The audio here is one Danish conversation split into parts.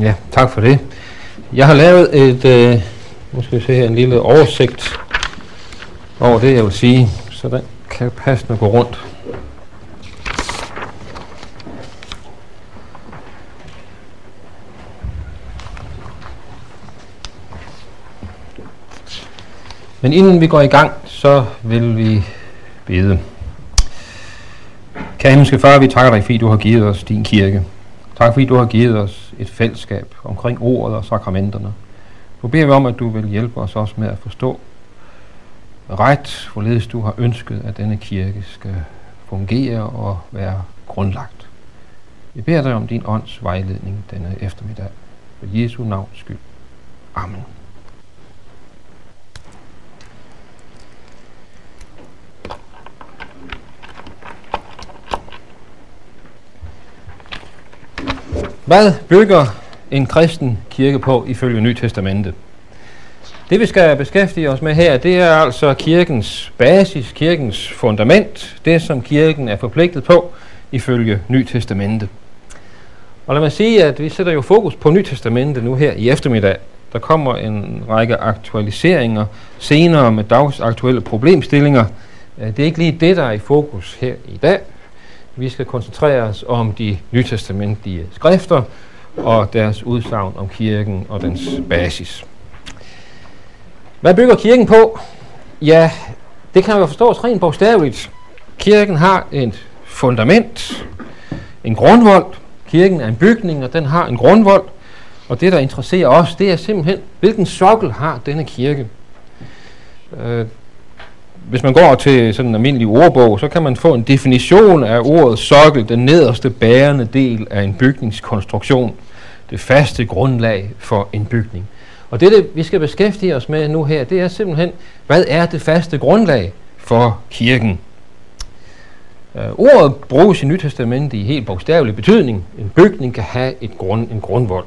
Ja, tak for det. Jeg har lavet et, øh, nu skal vi se her, en lille oversigt over det, jeg vil sige, så den kan passende gå rundt. Men inden vi går i gang, så vil vi bede. Kære himmelske far, vi takker dig, fordi du har givet os din kirke. Tak fordi du har givet os et fællesskab omkring ordet og sakramenterne. Nu beder vi om, at du vil hjælpe os også med at forstå ret, hvorledes du har ønsket, at denne kirke skal fungere og være grundlagt. Vi beder dig om din ånds vejledning denne eftermiddag. For Jesu navns skyld. Amen. Hvad bygger en kristen kirke på ifølge Nye Testamente? Det vi skal beskæftige os med her, det er altså kirkens basis, kirkens fundament, det som kirken er forpligtet på ifølge Ny Testamente. Og lad mig sige, at vi sætter jo fokus på Ny Testamente nu her i eftermiddag. Der kommer en række aktualiseringer senere med dagsaktuelle problemstillinger. Det er ikke lige det, der er i fokus her i dag. Vi skal koncentrere os om de nytestamentlige skrifter og deres udsagn om kirken og dens basis. Hvad bygger kirken på? Ja, det kan jo forstås rent bogstaveligt. Kirken har et fundament, en grundvold. Kirken er en bygning, og den har en grundvold. Og det, der interesserer os, det er simpelthen, hvilken sokkel har denne kirke? Øh, hvis man går til sådan en almindelig ordbog, så kan man få en definition af ordet sokkel, den nederste bærende del af en bygningskonstruktion, det faste grundlag for en bygning. Og det, det vi skal beskæftige os med nu her, det er simpelthen, hvad er det faste grundlag for kirken? Uh, ordet bruges i Nytestamentet i helt bogstavelig betydning. En bygning kan have et grund, en grundvold.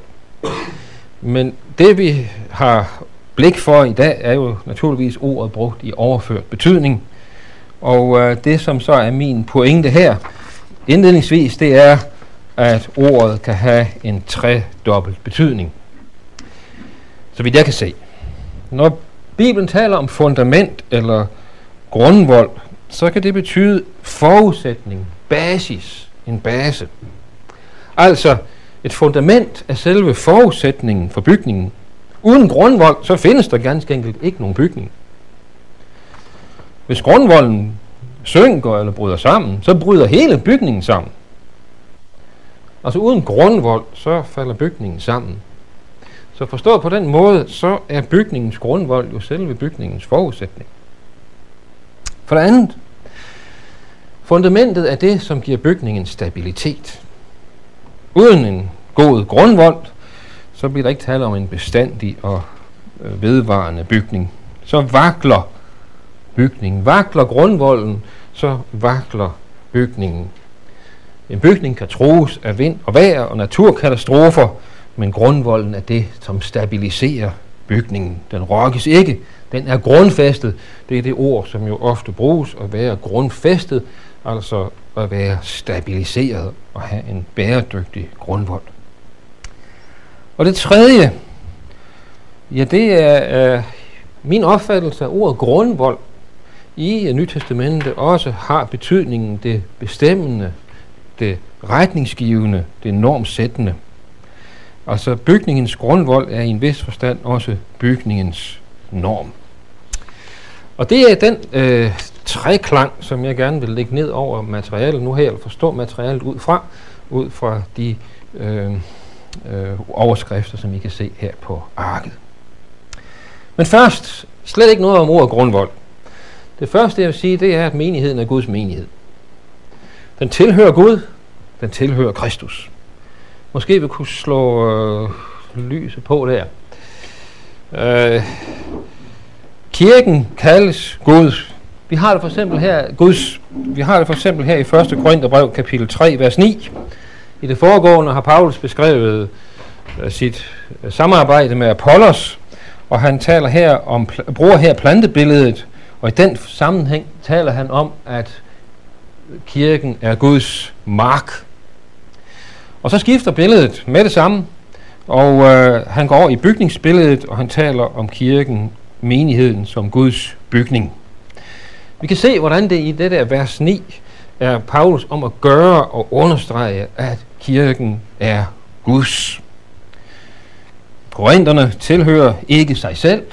Men det vi har blik for i dag er jo naturligvis ordet brugt i overført betydning. Og øh, det, som så er min pointe her, indledningsvis, det er, at ordet kan have en tredobbelt betydning. Så vidt jeg kan se. Når Bibelen taler om fundament eller grundvold, så kan det betyde forudsætning, basis, en base. Altså, et fundament er selve forudsætningen for bygningen, Uden grundvold, så findes der ganske enkelt ikke nogen bygning. Hvis grundvolden synker eller bryder sammen, så bryder hele bygningen sammen. Altså uden grundvold, så falder bygningen sammen. Så forstået på den måde, så er bygningens grundvold jo selve bygningens forudsætning. For det andet, fundamentet er det, som giver bygningen stabilitet. Uden en god grundvold, så bliver der ikke tale om en bestandig og øh, vedvarende bygning. Så vakler bygningen. Vakler grundvolden, så vakler bygningen. En bygning kan troes af vind og vejr og naturkatastrofer, men grundvolden er det, som stabiliserer bygningen. Den rokkes ikke. Den er grundfæstet. Det er det ord, som jo ofte bruges, at være grundfæstet, altså at være stabiliseret og have en bæredygtig grundvold. Og det tredje, ja, det er øh, min opfattelse af ordet grundvold i øh, Nytestamentet også har betydningen det bestemmende, det retningsgivende, det normsættende. Altså bygningens grundvold er i en vis forstand også bygningens norm. Og det er den øh, træklang, som jeg gerne vil lægge ned over materialet nu her, eller forstå materialet ud fra, ud fra de øh, øh, overskrifter, som I kan se her på arket. Men først, slet ikke noget om ordet grundvold. Det første, jeg vil sige, det er, at menigheden er Guds menighed. Den tilhører Gud, den tilhører Kristus. Måske vi kunne slå øh, lyset på der. Øh, kirken kaldes Gud. Vi har det for eksempel her, Guds, vi har det for eksempel her i 1. Korintherbrev kapitel 3, vers 9. I det foregående har Paulus beskrevet øh, sit øh, samarbejde med Apollos, og han taler her om, bruger her plantebilledet, og i den sammenhæng taler han om, at kirken er Guds mark. Og så skifter billedet med det samme, Og øh, han går over i bygningsbilledet, og han taler om kirken, menigheden som Guds bygning. Vi kan se, hvordan det i det der vers 9 er Paulus om at gøre og understrege, at kirken er Guds. Korintherne tilhører ikke sig selv.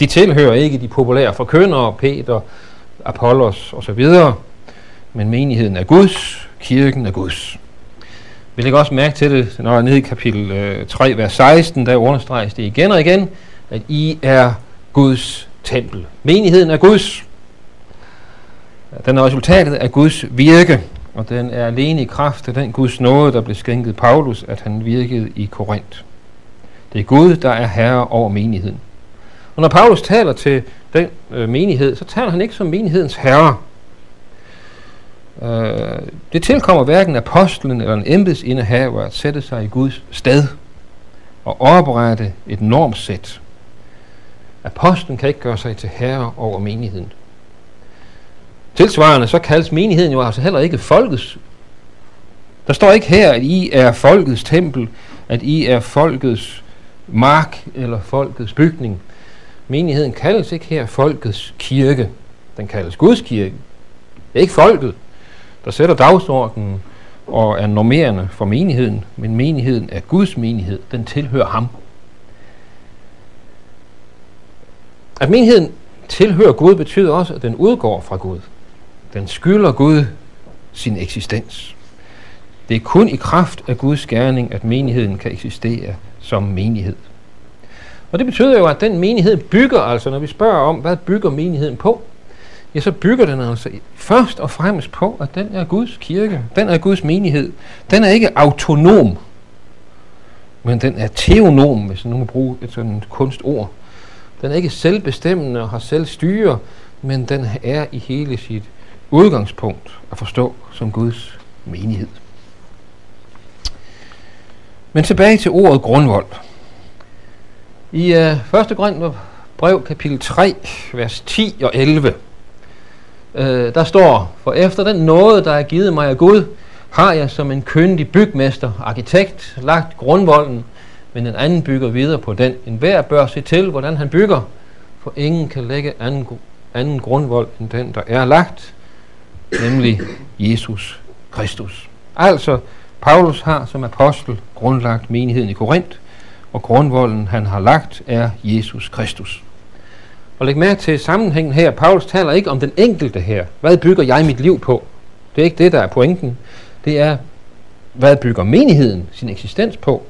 De tilhører ikke de populære forkyndere, Peter, Apollos osv. Men menigheden er Guds, kirken er Guds. Vi lægger også mærke til det, når nede i kapitel øh, 3, vers 16, der understreges det igen og igen, at I er Guds tempel. Menigheden er Guds. Den er resultatet af Guds virke, og den er alene i kraft af den Guds nåde, der blev skænket Paulus, at han virkede i Korinth. Det er Gud, der er herre over menigheden. Og når Paulus taler til den øh, menighed, så taler han ikke som menighedens herre. Øh, det tilkommer hverken apostlen eller en embedsindehaver at sætte sig i Guds sted og oprette et normsæt. Apostlen kan ikke gøre sig til herre over menigheden. Tilsvarende så kaldes menigheden jo altså heller ikke folkets. Der står ikke her, at I er folkets tempel, at I er folkets mark eller folkets bygning. Menigheden kaldes ikke her folkets kirke. Den kaldes Guds kirke. Det er ikke folket, der sætter dagsordenen og er normerende for menigheden, men menigheden er Guds menighed. Den tilhører ham. At menigheden tilhører Gud betyder også, at den udgår fra Gud. Den skylder Gud sin eksistens. Det er kun i kraft af Guds gerning, at menigheden kan eksistere som menighed. Og det betyder jo, at den menighed bygger, altså når vi spørger om, hvad bygger menigheden på, ja, så bygger den altså først og fremmest på, at den er Guds kirke, den er Guds menighed. Den er ikke autonom, men den er teonom, hvis nogen bruge et sådan kunstord. Den er ikke selvbestemmende og har selvstyre, men den er i hele sit udgangspunkt at forstå som Guds menighed. Men tilbage til ordet grundvold. I øh, uh, 1. Korinther brev kapitel 3, vers 10 og 11, uh, øh, der står, For efter den nåde, der er givet mig af Gud, har jeg som en køndig bygmester, arkitekt, lagt grundvolden, men en anden bygger videre på den. En hver bør se til, hvordan han bygger, for ingen kan lægge anden, anden grundvold end den, der er lagt, nemlig Jesus Kristus. Altså, Paulus har som apostel grundlagt menigheden i Korinth, og grundvolden han har lagt er Jesus Kristus. Og læg mærke til sammenhængen her. Paulus taler ikke om den enkelte her. Hvad bygger jeg mit liv på? Det er ikke det, der er pointen. Det er, hvad bygger menigheden sin eksistens på?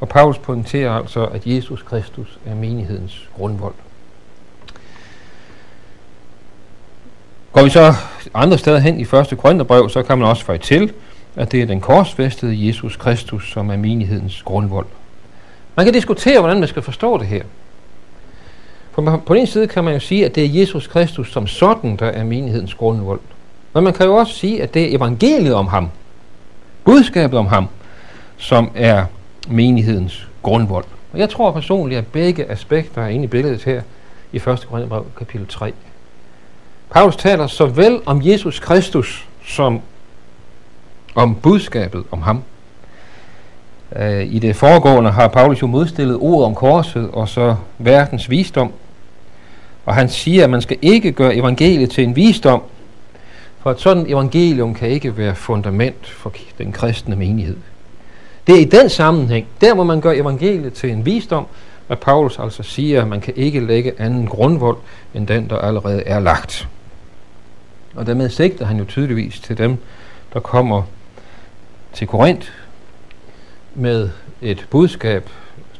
Og Paulus pointerer altså, at Jesus Kristus er menighedens grundvold. Går vi så andre steder hen i 1. Korintherbrev, så kan man også føje til, at det er den korsfæstede Jesus Kristus, som er menighedens grundvold. Man kan diskutere, hvordan man skal forstå det her. For på den side kan man jo sige, at det er Jesus Kristus som sådan, der er menighedens grundvold. Men man kan jo også sige, at det er evangeliet om ham, budskabet om ham, som er menighedens grundvold. Og jeg tror personligt, at begge aspekter er inde i billedet her i 1. Korintherbrev kapitel 3. Paulus taler såvel om Jesus Kristus som om budskabet om ham. Øh, I det foregående har Paulus jo modstillet ordet om korset og så verdens visdom. Og han siger, at man skal ikke gøre evangeliet til en visdom, for et sådan evangelium kan ikke være fundament for den kristne menighed. Det er i den sammenhæng, der hvor man gør evangeliet til en visdom, at Paulus altså siger, at man kan ikke lægge anden grundvold end den, der allerede er lagt. Og dermed sigter han jo tydeligvis til dem, der kommer til Korinth med et budskab,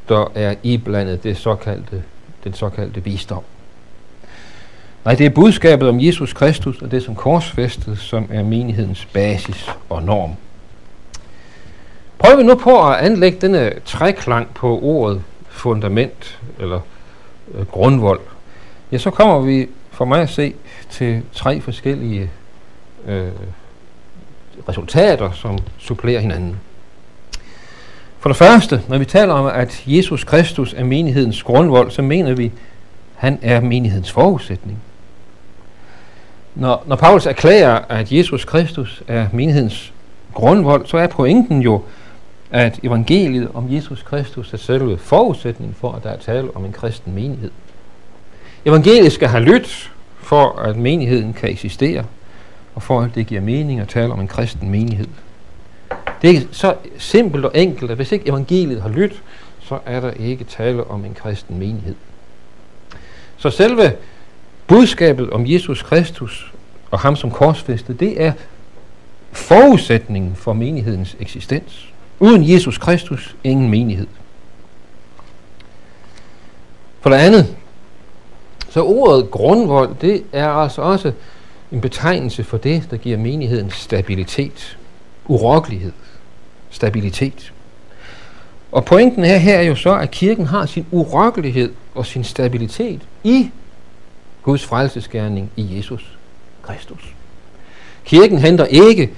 der er iblandet det såkaldte, den såkaldte visdom. Nej, det er budskabet om Jesus Kristus og det som korsfæstet, som er menighedens basis og norm. Prøv vi nu på at anlægge denne træklang på ordet fundament eller øh, grundvold. Ja, så kommer vi for mig at se til tre forskellige øh, resultater, som supplerer hinanden. For det første, når vi taler om, at Jesus Kristus er menighedens grundvold, så mener vi, at han er menighedens forudsætning. Når, når Paulus erklærer, at Jesus Kristus er menighedens grundvold, så er pointen jo, at evangeliet om Jesus Kristus er selve forudsætningen for, at der er tale om en kristen menighed. Evangeliet skal have lyttet for, at menigheden kan eksistere, og for at det giver mening at tale om en kristen menighed. Det er så simpelt og enkelt, at hvis ikke evangeliet har lyttet, så er der ikke tale om en kristen menighed. Så selve budskabet om Jesus Kristus og ham som korsfæstet, det er forudsætningen for menighedens eksistens. Uden Jesus Kristus, ingen menighed. For det andet, så ordet grundvold, det er altså også en betegnelse for det, der giver menigheden stabilitet, urokkelighed, stabilitet. Og pointen er her er jo så, at kirken har sin urokkelighed og sin stabilitet i Guds frelsesgerning i Jesus Kristus. Kirken henter ikke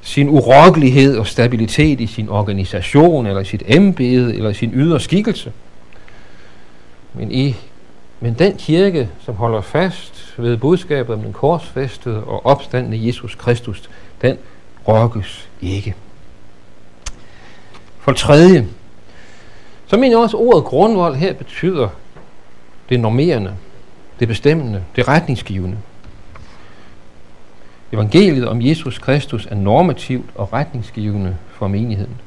sin urokkelighed og stabilitet i sin organisation, eller i sit embede, eller i sin ydre skikkelse. Men, i, men den kirke, som holder fast ved budskabet om den korsfæstede og opstandende Jesus Kristus, den rokkes ikke. For tredje, så mener jeg også, at ordet grundvold her betyder det normerende, det bestemmende, det retningsgivende. Evangeliet om Jesus Kristus er normativt og retningsgivende for menigheden.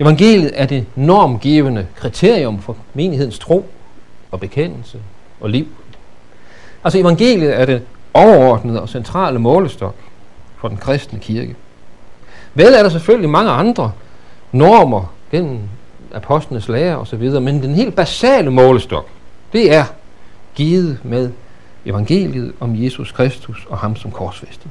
Evangeliet er det normgivende kriterium for menighedens tro og bekendelse og liv. Altså evangeliet er det overordnede og centrale målestok for den kristne kirke. Vel er der selvfølgelig mange andre normer gennem apostlenes lære osv., men den helt basale målestok, det er givet med evangeliet om Jesus Kristus og ham som korsfæstet.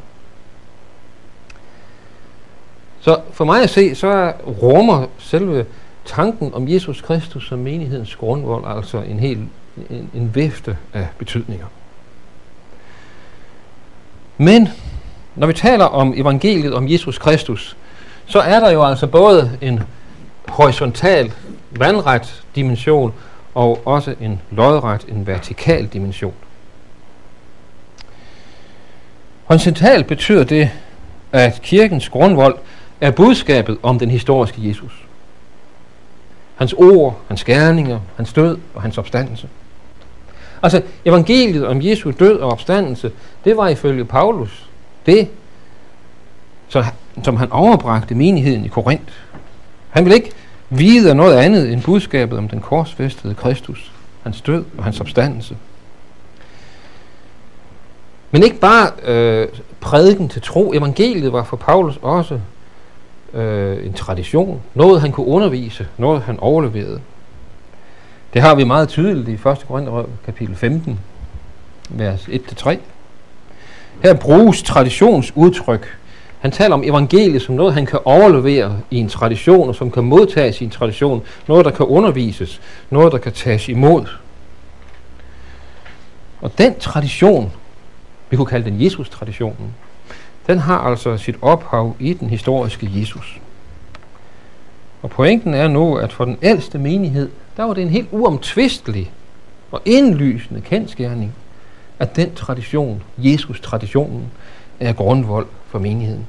Så for mig at se, så rummer selve tanken om Jesus Kristus som menighedens grundvold altså en hel en, en vifte af betydninger. Men når vi taler om evangeliet om Jesus Kristus, så er der jo altså både en horisontal, vandret dimension og også en lodret, en vertikal dimension. Horisontalt betyder det, at kirkens grundvold er budskabet om den historiske Jesus. Hans ord, hans gerninger, hans død og hans opstandelse. Altså, evangeliet om Jesu død og opstandelse, det var ifølge Paulus det, som han overbragte menigheden i Korinth. Han ville ikke vide noget andet end budskabet om den korsfæstede Kristus, hans død og hans opstandelse. Men ikke bare øh, prædiken til tro. Evangeliet var for Paulus også øh, en tradition. Noget han kunne undervise, noget han overleverede. Det har vi meget tydeligt i 1. Korinther kapitel 15, vers 1-3. Her bruges traditionsudtryk. Han taler om evangeliet som noget, han kan overlevere i en tradition, og som kan modtages i en tradition. Noget, der kan undervises. Noget, der kan tages imod. Og den tradition vi kunne kalde den Jesus-traditionen, den har altså sit ophav i den historiske Jesus. Og pointen er nu, at for den ældste menighed, der var det en helt uomtvistelig og indlysende kendskærning, at den tradition, Jesus-traditionen, er grundvold for menigheden.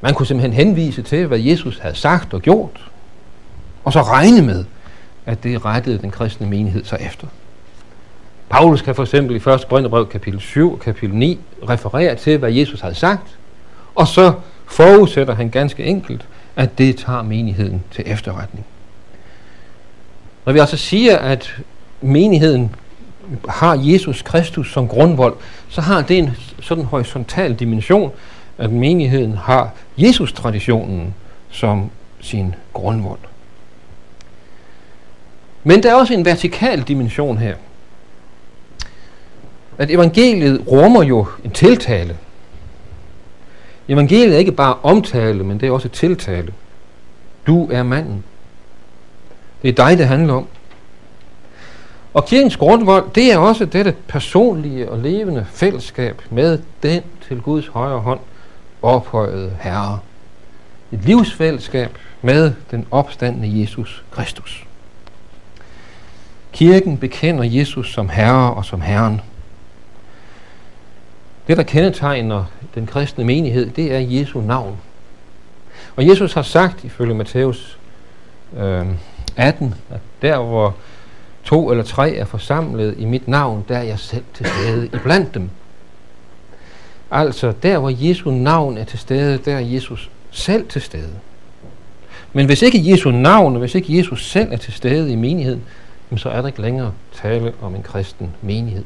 Man kunne simpelthen henvise til, hvad Jesus havde sagt og gjort, og så regne med, at det rettede den kristne menighed sig efter. Paulus kan for eksempel i 1. Korintherbrev kapitel 7 og kapitel 9 referere til, hvad Jesus havde sagt, og så forudsætter han ganske enkelt, at det tager menigheden til efterretning. Når vi altså siger, at menigheden har Jesus Kristus som grundvold, så har det en sådan horisontal dimension, at menigheden har Jesus-traditionen som sin grundvold. Men der er også en vertikal dimension her at evangeliet rummer jo en tiltale. Evangeliet er ikke bare omtale, men det er også tiltale. Du er manden. Det er dig, det handler om. Og kirkens grundvold, det er også dette personlige og levende fællesskab med den til Guds højre hånd ophøjede Herre. Et livsfællesskab med den opstandende Jesus Kristus. Kirken bekender Jesus som Herre og som Herren. Det, der kendetegner den kristne menighed, det er Jesu navn. Og Jesus har sagt, ifølge Matthæus øh, 18, at der hvor to eller tre er forsamlet i mit navn, der er jeg selv til stede i blandt dem. Altså, der hvor Jesu navn er til stede, der er Jesus selv til stede. Men hvis ikke Jesu navn, og hvis ikke Jesus selv er til stede i menigheden, så er der ikke længere tale om en kristen menighed.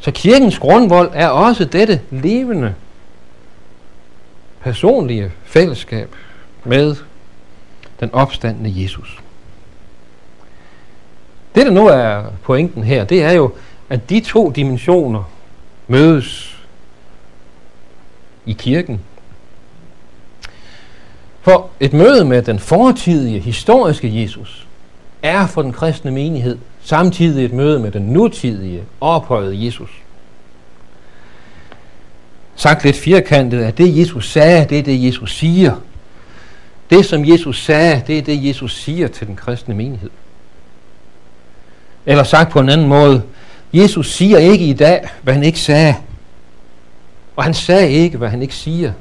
Så kirkens grundvold er også dette levende, personlige fællesskab med den opstandende Jesus. Det, der nu er pointen her, det er jo, at de to dimensioner mødes i kirken. For et møde med den fortidige, historiske Jesus er for den kristne menighed samtidig et møde med den nutidige, ophøjede Jesus. Sagt lidt firkantet, at det Jesus sagde, det er det Jesus siger. Det som Jesus sagde, det er det Jesus siger til den kristne menighed. Eller sagt på en anden måde, Jesus siger ikke i dag, hvad han ikke sagde. Og han sagde ikke, hvad han ikke siger.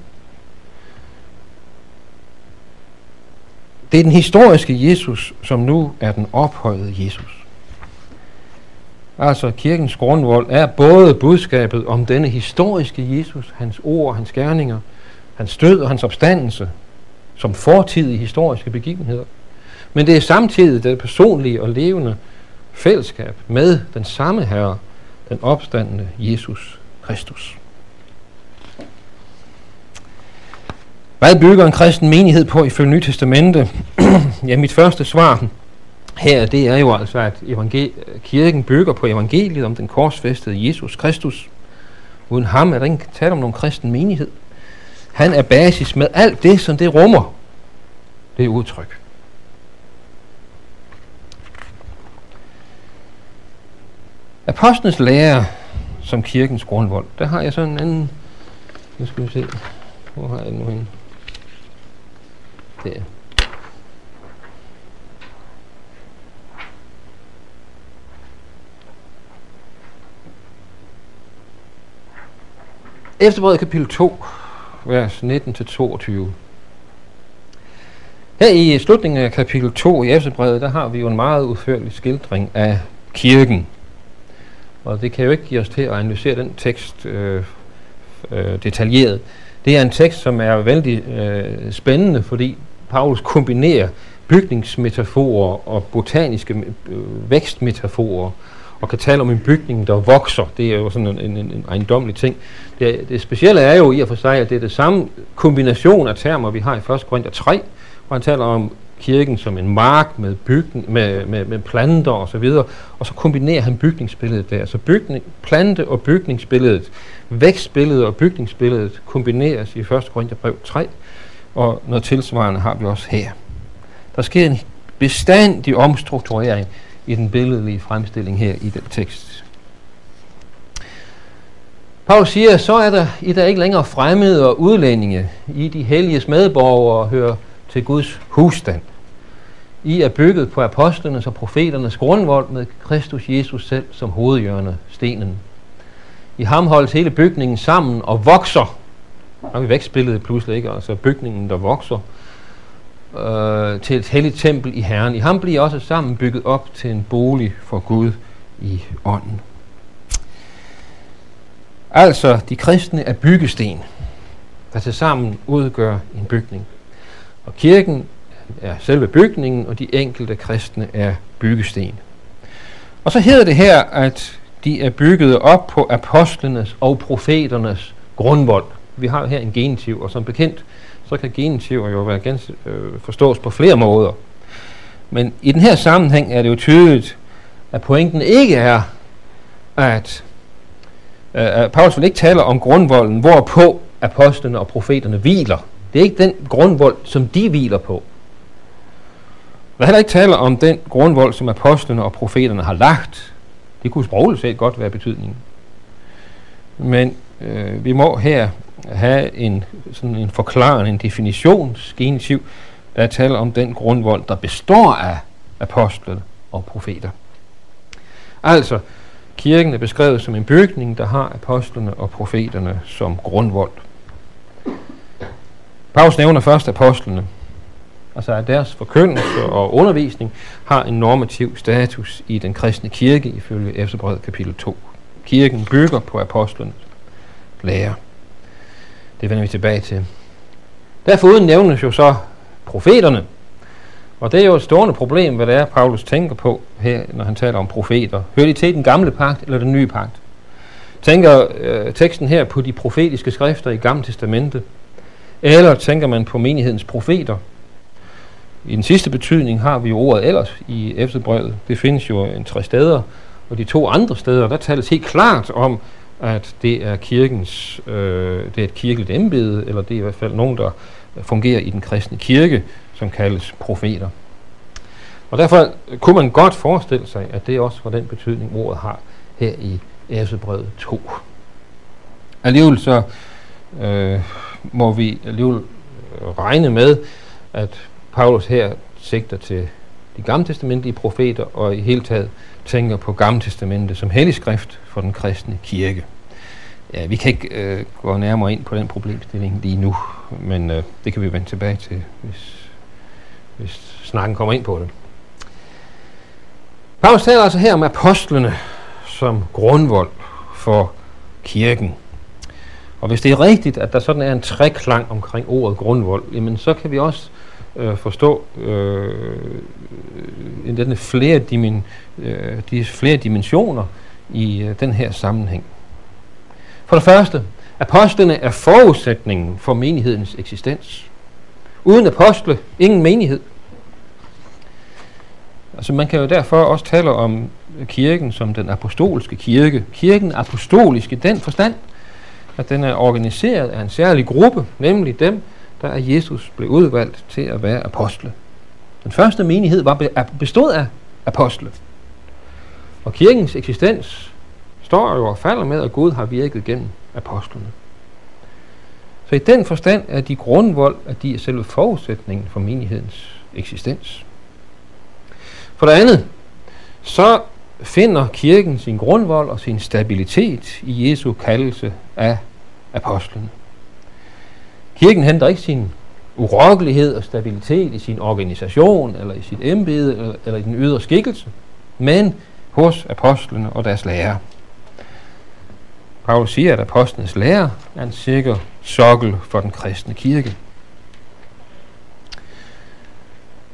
Det er den historiske Jesus, som nu er den ophøjede Jesus. Altså kirkens grundvold er både budskabet om denne historiske Jesus, hans ord, hans gerninger, hans død og hans opstandelse, som fortidige historiske begivenheder. Men det er samtidig det personlige og levende fællesskab med den samme Herre, den opstandende Jesus Kristus. Hvad bygger en kristen menighed på ifølge Nye Testamente? ja, mit første svar her, det er jo altså, at kirken bygger på evangeliet om den korsfæstede Jesus Kristus. Uden ham er der ikke tale om nogen kristen menighed. Han er basis med alt det, som det rummer. Det er udtryk. Apostlenes lære som kirkens grundvold, der har jeg sådan en anden... Nu skal vi se. Hvor har jeg den nu henne? Der. Efterbrevet kapitel 2, vers 19-22. Her i slutningen af kapitel 2 i Efterbrevet, der har vi jo en meget udførlig skildring af kirken. Og det kan jo ikke give os til at analysere den tekst øh, øh, detaljeret. Det er en tekst, som er vældig øh, spændende, fordi Paulus kombinerer bygningsmetaforer og botaniske øh, vækstmetaforer og kan tale om en bygning, der vokser. Det er jo sådan en, en, en ejendomlig ting. Det, det specielle er jo i og for sig, at det er det samme kombination af termer, vi har i 1. Korinther 3, hvor han taler om kirken som en mark med, bygning, med, med, med planter og så videre, og så kombinerer han bygningsbilledet der. Så bygning, plante- og bygningsbilledet, vækstbilledet og bygningsbilledet kombineres i 1. Korinther 3, og noget tilsvarende har vi også her. Der sker en bestandig omstrukturering i den billedlige fremstilling her i den tekst. Paulus siger, så er der I der ikke længere fremmede og udlændinge. I de helliges medborgere hører til Guds husstand. I er bygget på apostlenes og profeternes grundvold med Kristus Jesus selv som hovedhjørne, stenen. I ham holdes hele bygningen sammen og vokser. Har vi vækstbilledet pludselig ikke? Altså bygningen, der vokser øh, til et helligt tempel i Herren. I ham bliver også sammen bygget op til en bolig for Gud i ånden. Altså, de kristne er byggesten, der til sammen udgør en bygning. Og kirken er selve bygningen, og de enkelte kristne er byggesten. Og så hedder det her, at de er bygget op på apostlenes og profeternes grundvold. Vi har her en genitiv, og som bekendt, så kan genitiver jo være gens, øh, forstås på flere måder. Men i den her sammenhæng er det jo tydeligt, at pointen ikke er, at øh, Paulus vil ikke tale om grundvolden, hvorpå apostlene og profeterne hviler. Det er ikke den grundvold, som de hviler på. Der er heller ikke tale om den grundvold, som apostlene og profeterne har lagt. Det kunne sprogligt set godt være betydningen. Men øh, vi må her have en, sådan en forklarende, en definitionsgenitiv, der taler om den grundvold, der består af apostlene og profeter. Altså, kirken er beskrevet som en bygning, der har apostlene og profeterne som grundvold. Paulus nævner først apostlene, altså at deres forkyndelse og undervisning har en normativ status i den kristne kirke ifølge Efterbrevet kapitel 2. Kirken bygger på apostlenes lære. Det vender vi tilbage til. Derfor nævnes jo så profeterne, og det er jo et stående problem, hvad det er, Paulus tænker på her, når han taler om profeter. Hører de til den gamle pagt eller den nye pagt? Tænker øh, teksten her på de profetiske skrifter i Gamle Testamente? Eller tænker man på menighedens profeter? I den sidste betydning har vi jo ordet ellers i efterbrevet. Det findes jo en tre steder, og de to andre steder, der tales helt klart om, at det er kirkens, øh, det er et kirkeligt embede, eller det er i hvert fald nogen, der fungerer i den kristne kirke, som kaldes profeter. Og derfor kunne man godt forestille sig, at det også var den betydning, ordet har her i Æsebrevet 2. Alligevel så øh, må vi alligevel regne med, at Paulus her sigter til de gamle testamentlige profeter, og i hele taget tænker på gamle testamentet som hellig skrift for den kristne kirke. Ja, vi kan ikke øh, gå nærmere ind på den problemstilling lige nu, men øh, det kan vi vende tilbage til, hvis, hvis snakken kommer ind på det. Paulus taler altså her om apostlene som grundvold for kirken. Og hvis det er rigtigt, at der sådan er en træklang omkring ordet grundvold, jamen så kan vi også øh, forstå øh, denne flere, dimen, øh, de flere dimensioner i øh, den her sammenhæng. For det første, apostlene er forudsætningen for menighedens eksistens. Uden apostle, ingen menighed. Altså man kan jo derfor også tale om kirken som den apostolske kirke. Kirken apostolisk i den forstand, at den er organiseret af en særlig gruppe, nemlig dem, der er Jesus blev udvalgt til at være apostle. Den første menighed var bestod af apostle. Og kirkens eksistens står jo og falder med, at Gud har virket gennem apostlene. Så i den forstand er de grundvold, at de er selve forudsætningen for menighedens eksistens. For det andet, så finder kirken sin grundvold og sin stabilitet i Jesu kaldelse af apostlen. Kirken henter ikke sin urokkelighed og stabilitet i sin organisation, eller i sit embede, eller, eller i den ydre skikkelse, men hos apostlene og deres lærer. Paulus siger, at apostlenes lære er en sikker sokkel for den kristne kirke.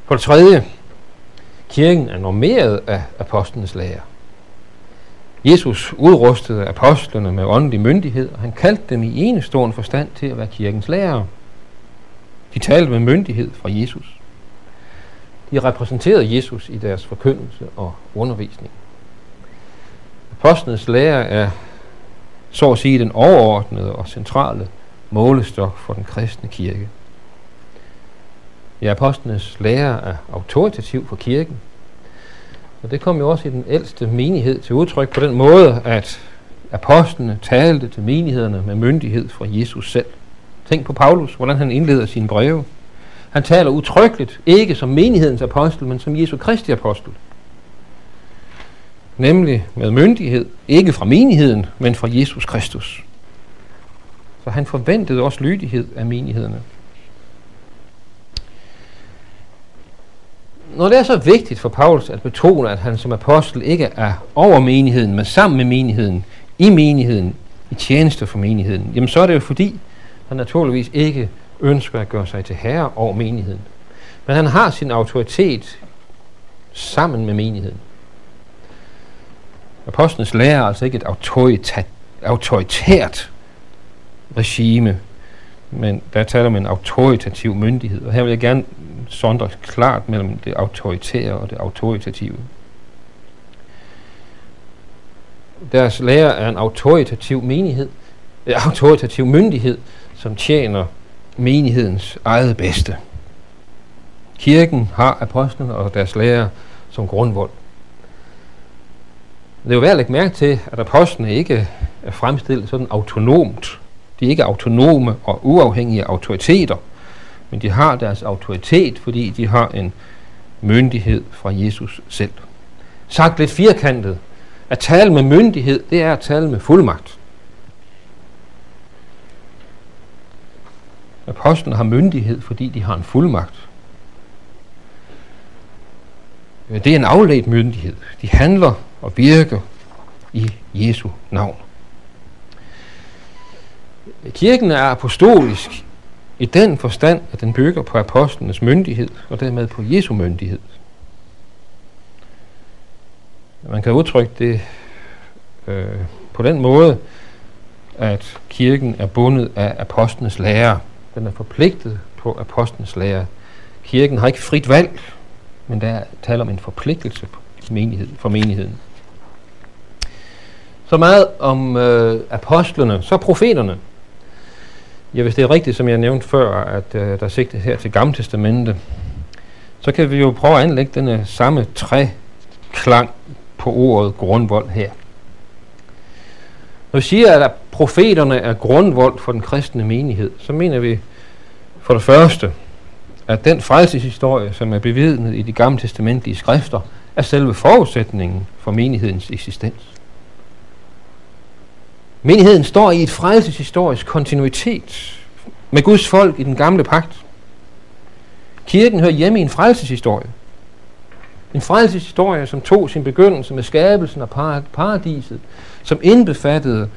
For det tredje, kirken er normeret af apostlenes lære. Jesus udrustede apostlene med åndelig myndighed, og han kaldte dem i enestående forstand til at være kirkens lærere. De talte med myndighed fra Jesus. De repræsenterede Jesus i deres forkyndelse og undervisning. Apostlenes lære er så at sige den overordnede og centrale målestok for den kristne kirke. Ja, apostlenes lære er autoritativ for kirken, og det kom jo også i den ældste menighed til udtryk på den måde, at apostlene talte til menighederne med myndighed fra Jesus selv. Tænk på Paulus, hvordan han indleder sine breve. Han taler utryggeligt, ikke som menighedens apostel, men som Jesu Kristi apostel. Nemlig med myndighed, ikke fra menigheden, men fra Jesus Kristus. Så han forventede også lydighed af menighederne. Når det er så vigtigt for Paulus at betone, at han som apostel ikke er over menigheden, men sammen med menigheden, i menigheden, i tjeneste for menigheden, jamen så er det jo fordi, han naturligvis ikke ønsker at gøre sig til herre over menigheden. Men han har sin autoritet sammen med menigheden. Apostlenes lære er altså ikke et autoritært, autoritært regime, men der taler om en autoritativ myndighed. Og her vil jeg gerne sondre klart mellem det autoritære og det autoritative. Deres lærer er en autoritativ menighed, en autoritativ myndighed, som tjener menighedens eget bedste. Kirken har apostlene og deres lærer som grundvold. Det er jo værd at lægge mærke til, at apostlene ikke er fremstillet sådan autonomt. De er ikke autonome og uafhængige autoriteter, men de har deres autoritet, fordi de har en myndighed fra Jesus selv. Sagt lidt firkantet, at tale med myndighed, det er at tale med fuldmagt. Apostlene har myndighed, fordi de har en fuldmagt. Det er en afledt myndighed. De handler og virker i Jesu navn. Kirken er apostolisk i den forstand, at den bygger på apostlenes myndighed og dermed på Jesu myndighed. Man kan udtrykke det øh, på den måde, at kirken er bundet af apostlenes lære. Den er forpligtet på apostlenes lære. Kirken har ikke frit valg, men der taler om en forpligtelse menighed, for menigheden. Så meget om øh, apostlene, så profeterne. Ja, hvis det er rigtigt, som jeg nævnte før, at øh, der sigtes her til Gamle Testamente, så kan vi jo prøve at anlægge denne samme tre klang på ordet grundvold her. Når vi siger, at profeterne er grundvold for den kristne menighed, så mener vi for det første, at den frelseshistorie, som er bevidnet i de gamle testamentlige skrifter, er selve forudsætningen for menighedens eksistens. Menigheden står i et frelseshistorisk kontinuitet med Guds folk i den gamle pagt. Kirken hører hjemme i en frelseshistorie. En frelseshistorie, som tog sin begyndelse med skabelsen af paradiset, som indbefattede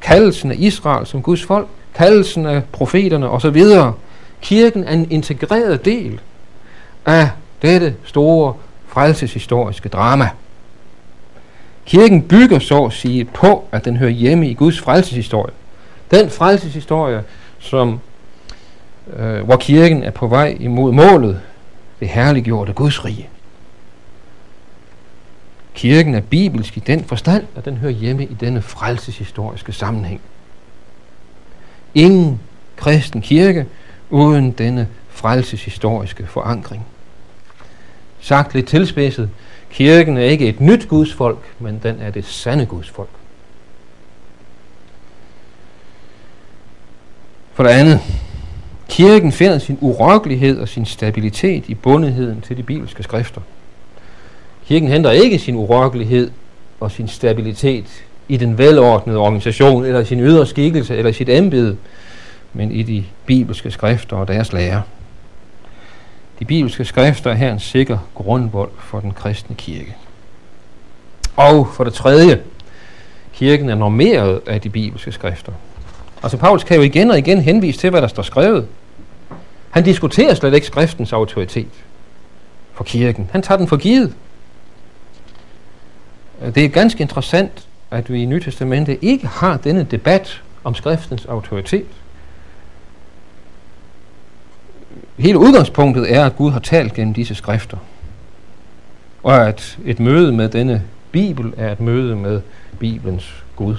kaldelsen af Israel som Guds folk, kaldelsen af profeterne osv. Kirken er en integreret del af dette store frelseshistoriske drama. Kirken bygger så at sige på, at den hører hjemme i Guds frelseshistorie. Den frelseshistorie, som, øh, hvor kirken er på vej imod målet, det herliggjorte Guds rige. Kirken er bibelsk i den forstand, at den hører hjemme i denne frelseshistoriske sammenhæng. Ingen kristen kirke uden denne frelseshistoriske forankring. Sagt lidt tilspidset, kirken er ikke et nyt Guds folk, men den er det sande Guds folk. For det andet, kirken finder sin urokkelighed og sin stabilitet i bundetheden til de bibelske skrifter. Kirken henter ikke sin urokkelighed og sin stabilitet i den velordnede organisation, eller i sin ydre skikkelse, eller i sit embede, men i de bibelske skrifter og deres lære. De bibelske skrifter er her en sikker grundvold for den kristne kirke. Og for det tredje, kirken er normeret af de bibelske skrifter. Altså Paulus kan jo igen og igen henvise til, hvad der står skrevet. Han diskuterer slet ikke skriftens autoritet for kirken. Han tager den for givet. Det er ganske interessant, at vi i Nytestamentet ikke har denne debat om skriftens autoritet. Hele udgangspunktet er, at Gud har talt gennem disse skrifter. Og at et møde med denne Bibel er et møde med Bibelens Gud.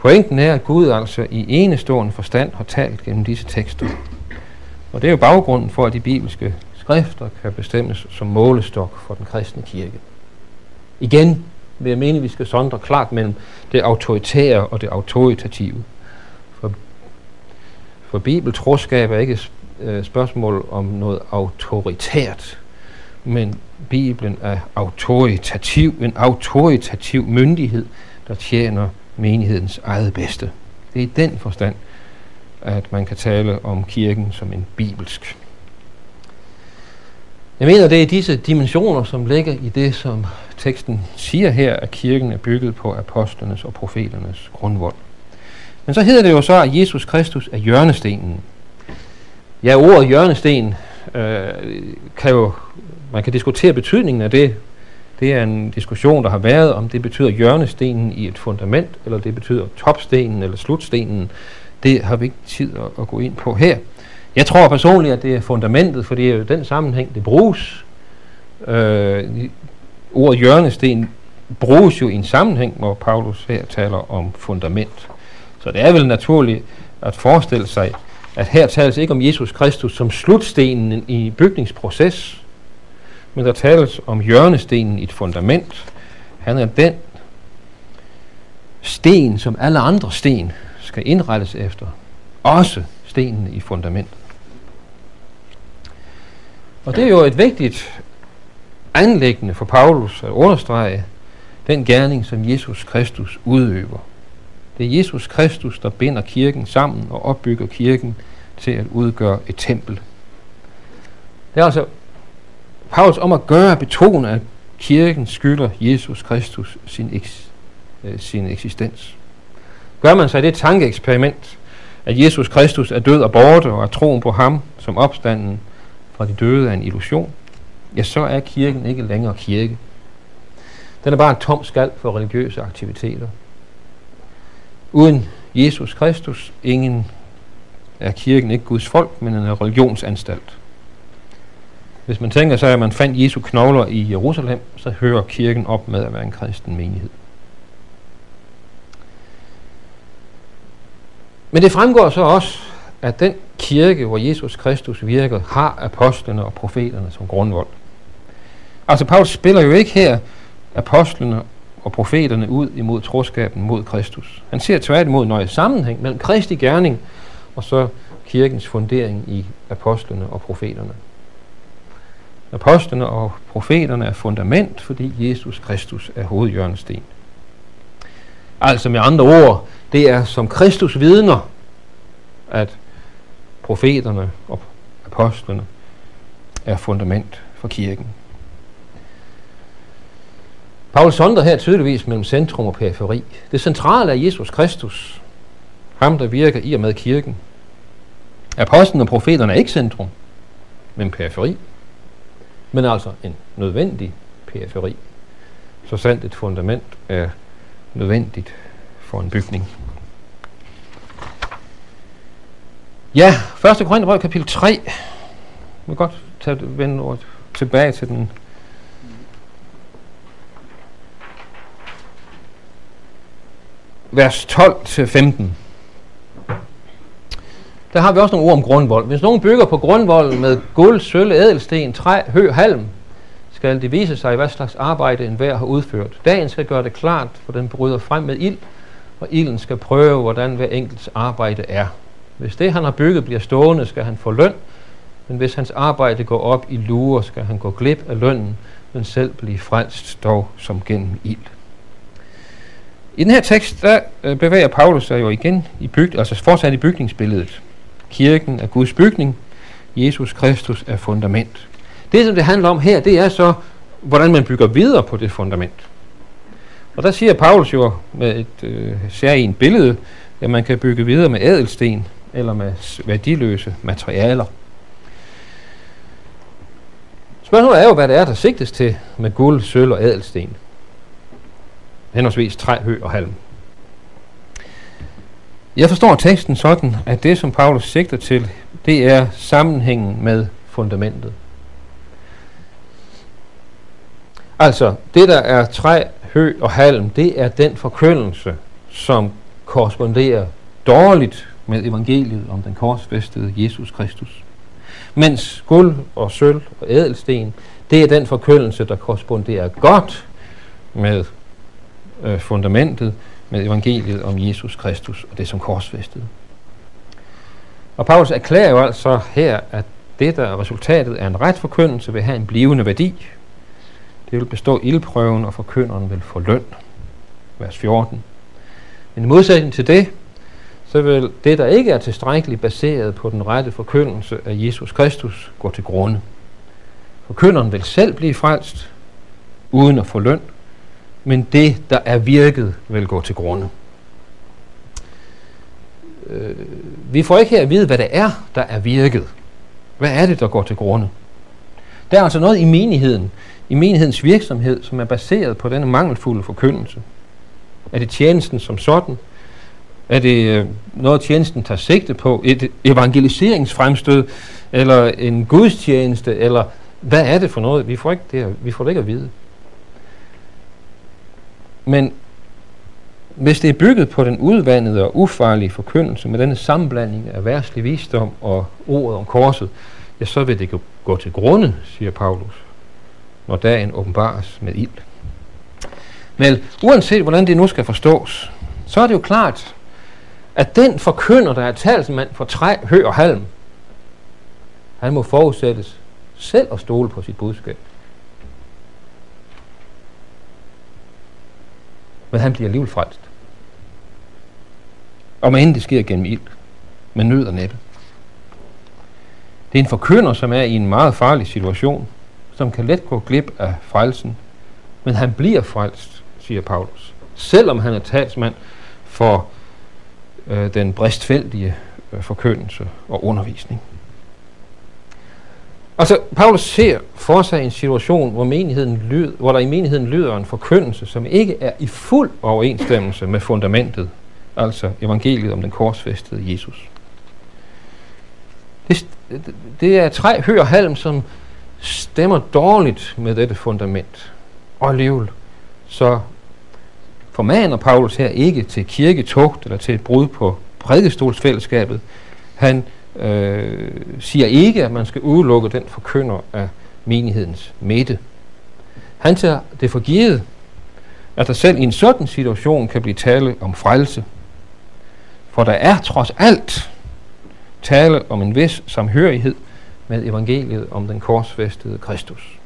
Pointen er, at Gud altså i enestående forstand har talt gennem disse tekster. Og det er jo baggrunden for, at de bibelske skrifter kan bestemmes som målestok for den kristne kirke. Igen vil jeg mene, at vi skal sondre klart mellem det autoritære og det autoritative. For, bibeltroskab er ikke et øh, spørgsmål om noget autoritært, men Bibelen er autoritativ, en autoritativ myndighed, der tjener menighedens eget bedste. Det er i den forstand, at man kan tale om kirken som en bibelsk jeg mener, det er disse dimensioner, som ligger i det, som teksten siger her, at kirken er bygget på apostlenes og profeternes grundvold. Men så hedder det jo så, at Jesus Kristus er hjørnestenen. Ja, ordet hjørnesten øh, kan jo, man kan diskutere betydningen af det. Det er en diskussion, der har været, om det betyder hjørnestenen i et fundament, eller det betyder topstenen eller slutstenen. Det har vi ikke tid at, at gå ind på her. Jeg tror personligt, at det er fundamentet, for det er jo den sammenhæng, det bruges. Øh, ordet hjørnesten bruges jo i en sammenhæng, hvor Paulus her taler om fundament. Så det er vel naturligt at forestille sig, at her tales ikke om Jesus Kristus som slutstenen i bygningsproces, men der tales om hjørnestenen i et fundament. Han er den sten, som alle andre sten skal indrettes efter. Også stenen i fundamentet. Og det er jo et vigtigt anlæggende for Paulus at understrege den gerning, som Jesus Kristus udøver. Det er Jesus Kristus, der binder kirken sammen og opbygger kirken til at udgøre et tempel. Det er altså Paulus om at gøre betone, at kirken skylder Jesus Kristus sin, eks, øh, sin eksistens. Gør man sig det tankeeksperiment, at Jesus Kristus er død og borte, og at troen på ham som opstanden fra de døde er en illusion, ja, så er kirken ikke længere kirke. Den er bare en tom skal for religiøse aktiviteter. Uden Jesus Kristus, ingen er kirken ikke Guds folk, men en religionsanstalt. Hvis man tænker sig, at man fandt Jesu knogler i Jerusalem, så hører kirken op med at være en kristen menighed. Men det fremgår så også, at den kirke, hvor Jesus Kristus virker, har apostlene og profeterne som grundvold. Altså Paulus spiller jo ikke her apostlene og profeterne ud imod troskaben mod Kristus. Han ser tværtimod nøje sammenhæng mellem Kristi gerning og så kirkens fundering i apostlene og profeterne. Apostlene og profeterne er fundament, fordi Jesus Kristus er hovedjørnesten. Altså med andre ord, det er som Kristus vidner, at profeterne og apostlene er fundament for kirken. Paul sonder her tydeligvis mellem centrum og periferi. Det centrale er Jesus Kristus, ham der virker i og med kirken. Apostlen og profeterne er ikke centrum, men periferi. Men altså en nødvendig periferi. Så sandt et fundament er nødvendigt for en bygning. Ja, 1. Korintherbrev kapitel 3. Vi kan godt tage, vende tilbage til den vers 12-15. Der har vi også nogle ord om grundvold. Hvis nogen bygger på grundvold med guld, sølv, ædelsten, træ, hø, halm, skal det vise sig, hvad slags arbejde enhver har udført. Dagen skal gøre det klart, for den bryder frem med ild, og ilden skal prøve, hvordan hver enkelts arbejde er. Hvis det, han har bygget, bliver stående, skal han få løn, men hvis hans arbejde går op i lurer, skal han gå glip af lønnen, men selv blive frelst dog som gennem ild. I den her tekst, der øh, bevæger Paulus sig jo igen i byg, altså fortsat i bygningsbilledet. Kirken er Guds bygning, Jesus Kristus er fundament. Det, som det handler om her, det er så, hvordan man bygger videre på det fundament. Og der siger Paulus jo med et øh, særligt billede, at man kan bygge videre med ædelsten eller med værdiløse materialer. Spørgsmålet er jo, hvad det er, der sigtes til med guld, sølv og ædelsten henholdsvis træ, hø og halm. Jeg forstår teksten sådan, at det, som Paulus sigter til, det er sammenhængen med fundamentet. Altså, det der er træ, hø og halm, det er den forkyndelse, som korresponderer dårligt med evangeliet om den korsfæstede Jesus Kristus. Mens guld og sølv og ædelsten, det er den forkyndelse, der korresponderer godt med øh, fundamentet med evangeliet om Jesus Kristus og det som korsfæstet. Og Paulus erklærer jo altså her, at det, der er resultatet af en ret forkyndelse, vil have en blivende værdi. Det vil bestå ildprøven, og forkynderen vil få løn. Vers 14. Men i modsætning til det, så vil det, der ikke er tilstrækkeligt baseret på den rette forkyndelse af Jesus Kristus, gå til grunde. Forkynderen vil selv blive frelst, uden at få løn, men det, der er virket, vil gå til grunde. Øh, vi får ikke her at vide, hvad det er, der er virket. Hvad er det, der går til grunde? Der er altså noget i menigheden, i menighedens virksomhed, som er baseret på denne mangelfulde forkyndelse. Er det tjenesten som sådan? Er det øh, noget, tjenesten tager sigte på? Et evangeliseringsfremstød? Eller en gudstjeneste? Eller hvad er det for noget? Vi får, ikke det, vi får det ikke at vide. Men hvis det er bygget på den udvandede og ufarlige forkyndelse med denne sammenblanding af værtslig visdom og ordet om korset, ja, så vil det gå til grunde, siger Paulus, når dagen åbenbares med ild. Men uanset hvordan det nu skal forstås, så er det jo klart, at den forkynder, der er talsmand for træ, hø og halm, han må forudsættes selv at stole på sit budskab. Men han bliver alligevel frelst. Og men det sker gennem ild, med nød og næppe. Det er en forkynder, som er i en meget farlig situation, som kan let gå glip af frelsen, men han bliver frelst, siger Paulus, selvom han er talsmand for øh, den bristfældige øh, forkyndelse og undervisning. Altså, Paulus ser for sig en situation, hvor, menigheden lyd, hvor der i menigheden lyder en forkyndelse, som ikke er i fuld overensstemmelse med fundamentet, altså evangeliet om den korsfæstede Jesus. Det, det er træ, hør og halm, som stemmer dårligt med dette fundament. Og alligevel, så formaner Paulus her ikke til kirketugt eller til et brud på prædikestolsfællesskabet. Han øh, siger ikke, at man skal udelukke den forkynder af menighedens midte. Han tager det for givet, at der selv i en sådan situation kan blive tale om frelse. For der er trods alt tale om en vis samhørighed med evangeliet om den korsfæstede Kristus.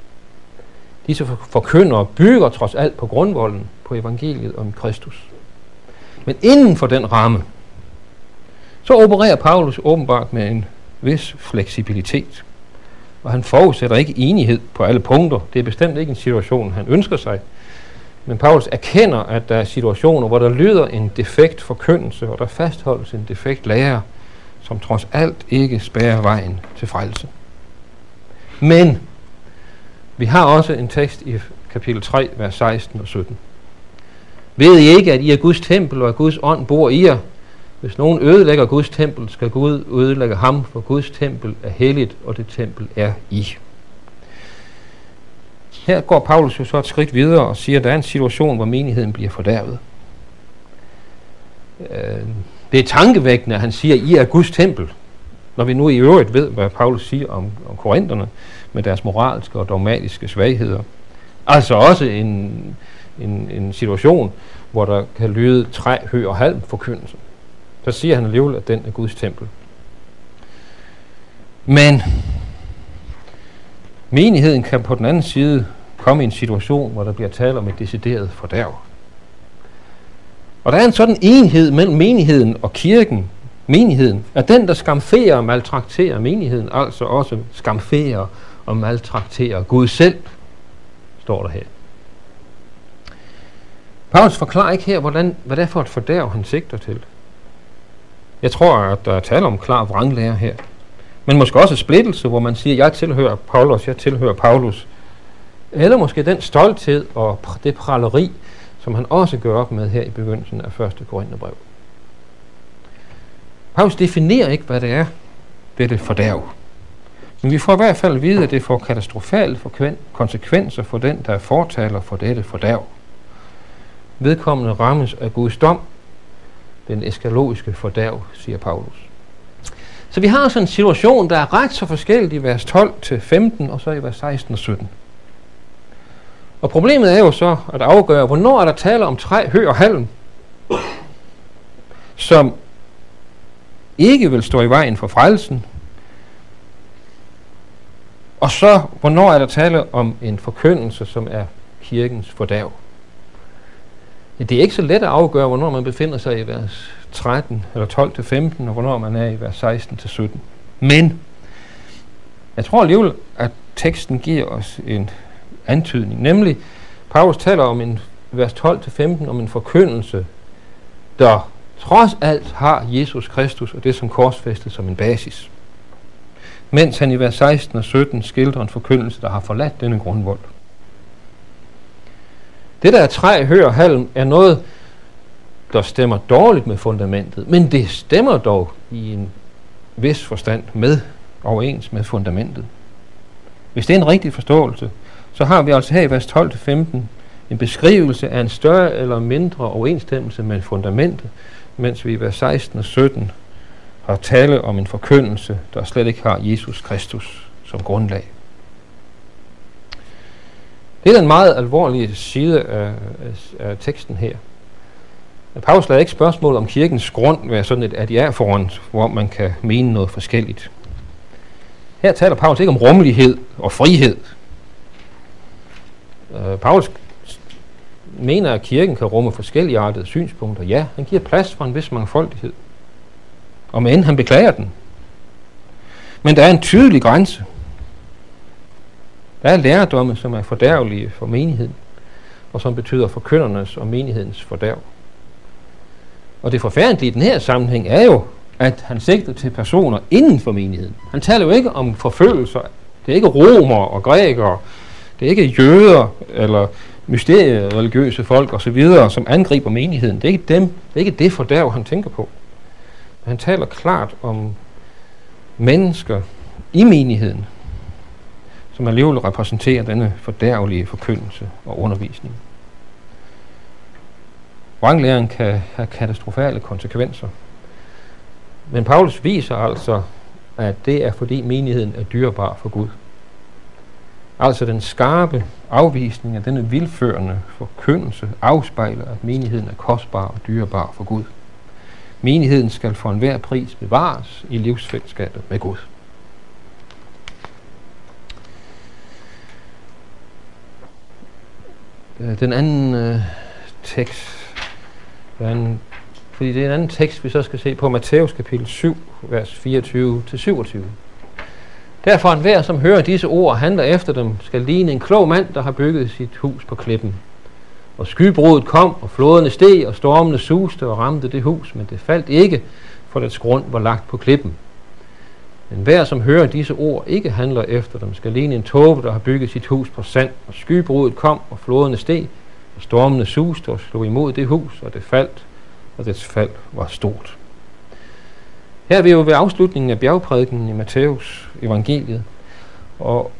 Disse forkyndere bygger trods alt på grundvolden på evangeliet om Kristus. Men inden for den ramme, så opererer Paulus åbenbart med en vis fleksibilitet. Og han forudsætter ikke enighed på alle punkter. Det er bestemt ikke en situation, han ønsker sig. Men Paulus erkender, at der er situationer, hvor der lyder en defekt forkyndelse, og der fastholdes en defekt lærer, som trods alt ikke spærrer vejen til frelse. Men vi har også en tekst i kapitel 3, vers 16 og 17. Ved I ikke, at I er Guds tempel, og at Guds ånd bor i jer? Hvis nogen ødelægger Guds tempel, skal Gud ødelægge ham, for Guds tempel er helligt, og det tempel er I. Her går Paulus jo så et skridt videre og siger, at der er en situation, hvor menigheden bliver fordærvet. Øh, det er tankevækkende, at han siger, at I er Guds tempel. Når vi nu i øvrigt ved, hvad Paulus siger om, om korinterne, med deres moralske og dogmatiske svagheder. Altså også en, en, en situation, hvor der kan lyde træ, hø og halm forkyndelse. Så siger han alligevel, at den er Guds tempel. Men menigheden kan på den anden side komme i en situation, hvor der bliver tale om et decideret fordærv. Og der er en sådan enhed mellem menigheden og kirken, menigheden, at den, der skamferer og maltrakterer menigheden, altså også skamferer og maltrakterer Gud selv, står der her. Paulus forklarer ikke her, hvordan, hvad det er for et fordærv, han sigter til. Jeg tror, at der er tale om klar vranglære her. Men måske også splittelse, hvor man siger, jeg tilhører Paulus, jeg tilhører Paulus. Eller måske den stolthed og det praleri, som han også gør op med her i begyndelsen af 1. Korintherbrev. Paulus definerer ikke, hvad det er, dette fordærv. Men vi får i hvert fald at vide, at det får katastrofale konsekvenser for den, der er fortaler for dette fordærv. Vedkommende rammes af Guds dom, den eskalogiske fordærv, siger Paulus. Så vi har sådan en situation, der er ret så forskellig i vers 12 til 15, og så i vers 16 og 17. Og problemet er jo så at afgøre, hvornår er der tale om træ, hø og halm, som ikke vil stå i vejen for frelsen, og så, hvornår er der tale om en forkyndelse, som er kirkens fordærv. Det er ikke så let at afgøre, hvornår man befinder sig i vers 13 eller 12 til 15, og hvornår man er i vers 16 til 17. Men jeg tror alligevel, at teksten giver os en antydning, nemlig Paulus taler om en vers 12 til 15 om en forkyndelse, der trods alt har Jesus Kristus og det som korsfæstet som en basis. Mens han i vers 16 og 17 skildrer en forkyndelse, der har forladt denne grundvold. Det der træ, hør halm er noget, der stemmer dårligt med fundamentet, men det stemmer dog i en vis forstand med overens med fundamentet. Hvis det er en rigtig forståelse, så har vi altså her i vers 12-15 en beskrivelse af en større eller mindre overensstemmelse med fundamentet, mens vi i vers 16 og 17 har tale om en forkyndelse, der slet ikke har Jesus Kristus som grundlag. Det er den meget alvorlige side af, af, af teksten her. Paulus lader ikke spørgsmål om kirkens grund være sådan et adiærforhånd, hvor man kan mene noget forskelligt. Her taler Paulus ikke om rummelighed og frihed. Uh, Paulus mener, at kirken kan rumme forskellige artede synspunkter. Ja, han giver plads for en vis mangfoldighed. Og men han beklager den. Men der er en tydelig grænse. Der er lærerdomme, som er fordærvelige for menigheden, og som betyder forkyndernes og menighedens fordærv. Og det forfærdelige i den her sammenhæng er jo, at han sigter til personer inden for menigheden. Han taler jo ikke om forfølgelser. Det er ikke romer og grækere. Det er ikke jøder eller mysteriereligiøse folk osv., som angriber menigheden. Det er ikke dem. Det er ikke det fordærv, han tænker på. Han taler klart om mennesker i menigheden, som alligevel repræsenterer denne fordærvelige forkyndelse og undervisning. Vranglæren kan have katastrofale konsekvenser. Men Paulus viser altså, at det er fordi menigheden er dyrebar for Gud. Altså den skarpe afvisning af denne vildførende forkyndelse afspejler, at menigheden er kostbar og dyrebar for Gud. Menigheden skal for enhver pris bevares i livsfællesskabet med Gud. Øh, den anden øh, tekst, den, fordi det er en anden tekst, vi så skal se på Matthæus kapitel 7, vers 24-27. Derfor en hver, som hører disse ord og handler efter dem, skal ligne en klog mand, der har bygget sit hus på klippen. Og skybruddet kom, og floderne steg, og stormene suste og ramte det hus, men det faldt ikke, for dets grund var lagt på klippen. Men hver, som hører disse ord, ikke handler efter dem, skal ligne en tåbe, der har bygget sit hus på sand. Og skybruddet kom, og floderne steg, og stormene suste og slog imod det hus, og det faldt, og dets fald var stort. Her er vi jo ved afslutningen af bjergprædiken i Matthæus evangeliet, og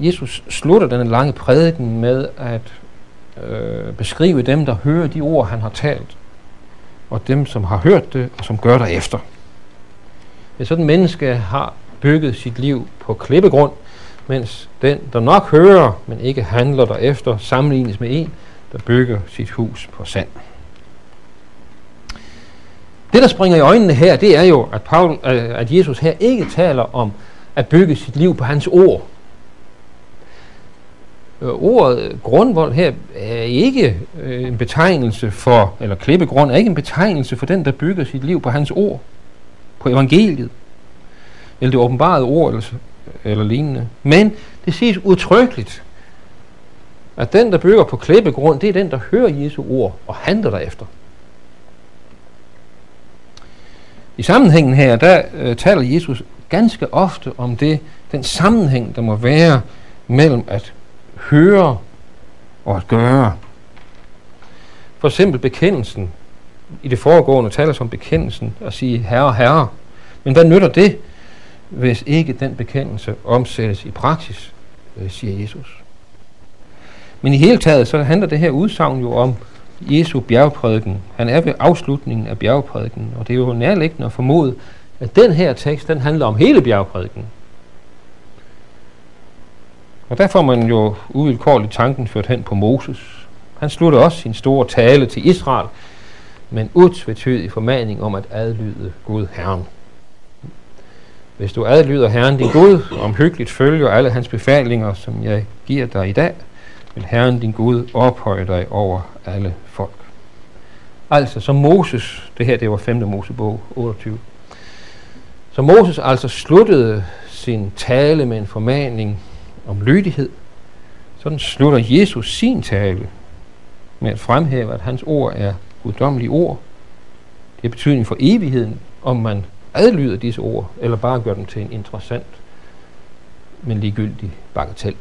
Jesus slutter denne lange prædiken med at øh, beskrive dem, der hører de ord, han har talt, og dem, som har hørt det, og som gør efter. Et sådan menneske har bygget sit liv på klippegrund, mens den, der nok hører, men ikke handler derefter, sammenlignes med en, der bygger sit hus på sand. Det, der springer i øjnene her, det er jo, at, Paul, øh, at Jesus her ikke taler om at bygge sit liv på hans ord. Øh, ordet øh, grundvold her er ikke øh, en betegnelse for, eller klippegrund er ikke en betegnelse for den, der bygger sit liv på hans ord, på evangeliet, eller det åbenbarede ord, eller, eller lignende. Men det siges udtrykkeligt, at den, der bygger på klippegrund, det er den, der hører Jesu ord og handler derefter. I sammenhængen her, der øh, taler Jesus ganske ofte om det, den sammenhæng, der må være mellem at høre og at gøre. For eksempel bekendelsen. I det foregående taler som bekendelsen at sige herre, herre. Men hvad nytter det, hvis ikke den bekendelse omsættes i praksis, øh, siger Jesus. Men i hele taget, så handler det her udsagn jo om Jesu bjergprædiken. Han er ved afslutningen af bjergprædiken, og det er jo nærliggende at formode, at den her tekst, den handler om hele bjergprædiken. Og der får man jo uvilkårligt tanken ført hen på Moses. Han slutter også sin store tale til Israel, men utvetydig formaning om at adlyde Gud Herren. Hvis du adlyder Herren din Gud, og omhyggeligt følger alle hans befalinger, som jeg giver dig i dag, vil Herren din Gud ophøje dig over alle folk. Altså, som Moses, det her det var 5. Mosebog 28, så Moses altså sluttede sin tale med en formaning om lydighed, sådan slutter Jesus sin tale med at fremhæve, at hans ord er guddommelige ord. Det har betydning for evigheden, om man adlyder disse ord, eller bare gør dem til en interessant, men ligegyldig bagatel.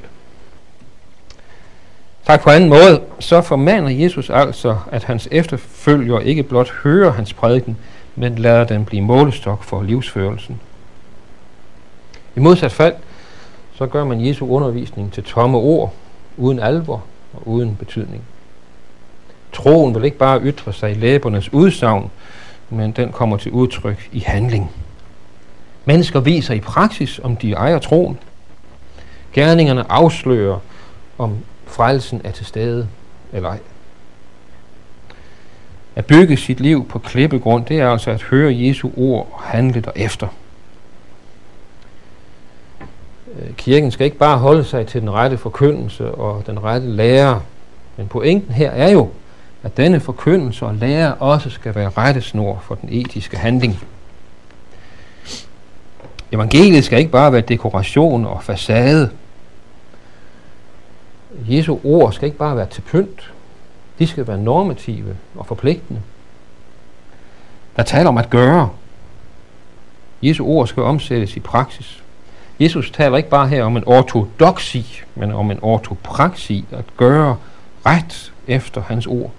Tak på anden måde, så formaner Jesus altså, at hans efterfølgere ikke blot hører hans prædiken, men lader den blive målestok for livsførelsen. I modsat fald, så gør man Jesu undervisning til tomme ord, uden alvor og uden betydning. Troen vil ikke bare ytre sig i læbernes udsagn, men den kommer til udtryk i handling. Mennesker viser i praksis, om de ejer troen. Gerningerne afslører, om frelsen er til stede eller ej. At bygge sit liv på klippegrund, det er altså at høre Jesu ord og handle derefter. Øh, kirken skal ikke bare holde sig til den rette forkyndelse og den rette lære, men pointen her er jo, at denne forkyndelse og lære også skal være rettesnor for den etiske handling. Evangeliet skal ikke bare være dekoration og facade. Jesu ord skal ikke bare være til pynt. De skal være normative og forpligtende. Der taler om at gøre. Jesu ord skal omsættes i praksis. Jesus taler ikke bare her om en ortodoxi, men om en ortopraxi, at gøre ret efter hans ord.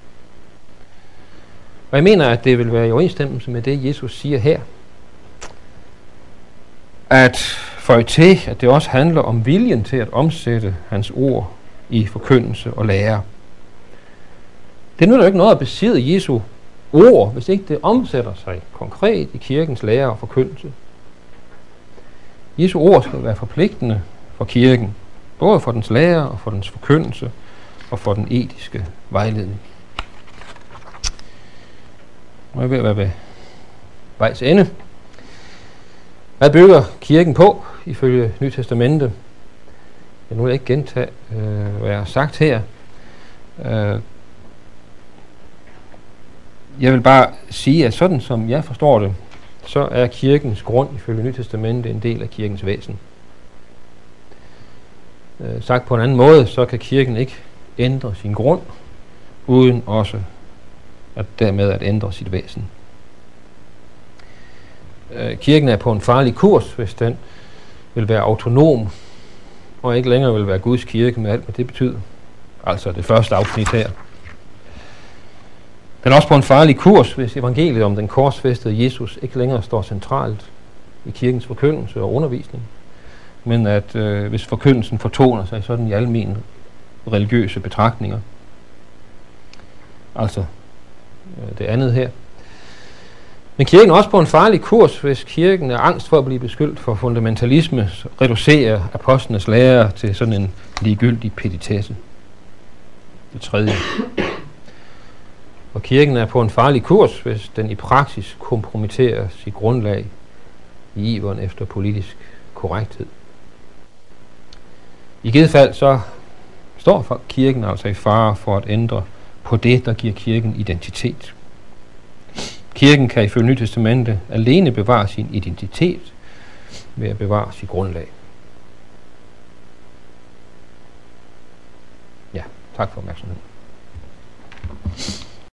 Og jeg mener, at det vil være i overensstemmelse med det, Jesus siger her. At for til, at det også handler om viljen til at omsætte hans ord i forkyndelse og lære. Det nytter jo ikke noget at besidde Jesu ord, hvis ikke det omsætter sig konkret i kirkens lære og forkyndelse. Jesu ord skal være forpligtende for kirken, både for dens lære og for dens forkyndelse og for den etiske vejledning. Nu er jeg ved at være ved vejs ende. Hvad bygger kirken på, ifølge Nyt Testamente? Jeg nu vil jeg ikke gentage, øh, hvad jeg har sagt her. Øh, jeg vil bare sige, at sådan som jeg forstår det, så er kirkens grund ifølge Nyt Testamente en del af kirkens væsen. Øh, sagt på en anden måde, så kan kirken ikke ændre sin grund, uden også at dermed at ændre sit væsen. Øh, kirken er på en farlig kurs, hvis den vil være autonom, og ikke længere vil være Guds kirke med alt, hvad det betyder. Altså det første afsnit her. Den er også på en farlig kurs, hvis evangeliet om den korsfæstede Jesus ikke længere står centralt i kirkens forkyndelse og undervisning, men at øh, hvis forkyndelsen fortoner sig sådan i almindelige religiøse betragtninger. Altså Øh, det andet her. Men kirken er også på en farlig kurs, hvis kirken er angst for at blive beskyldt for fundamentalisme, reducerer apostlenes lære til sådan en ligegyldig peditesse. Det tredje. Og kirken er på en farlig kurs, hvis den i praksis kompromitterer sit grundlag i iveren efter politisk korrekthed. I givet fald så står kirken altså i fare for at ændre på det, der giver kirken identitet. Kirken kan ifølge Nyt Testamente alene bevare sin identitet ved at bevare sit grundlag. Ja, tak for opmærksomheden.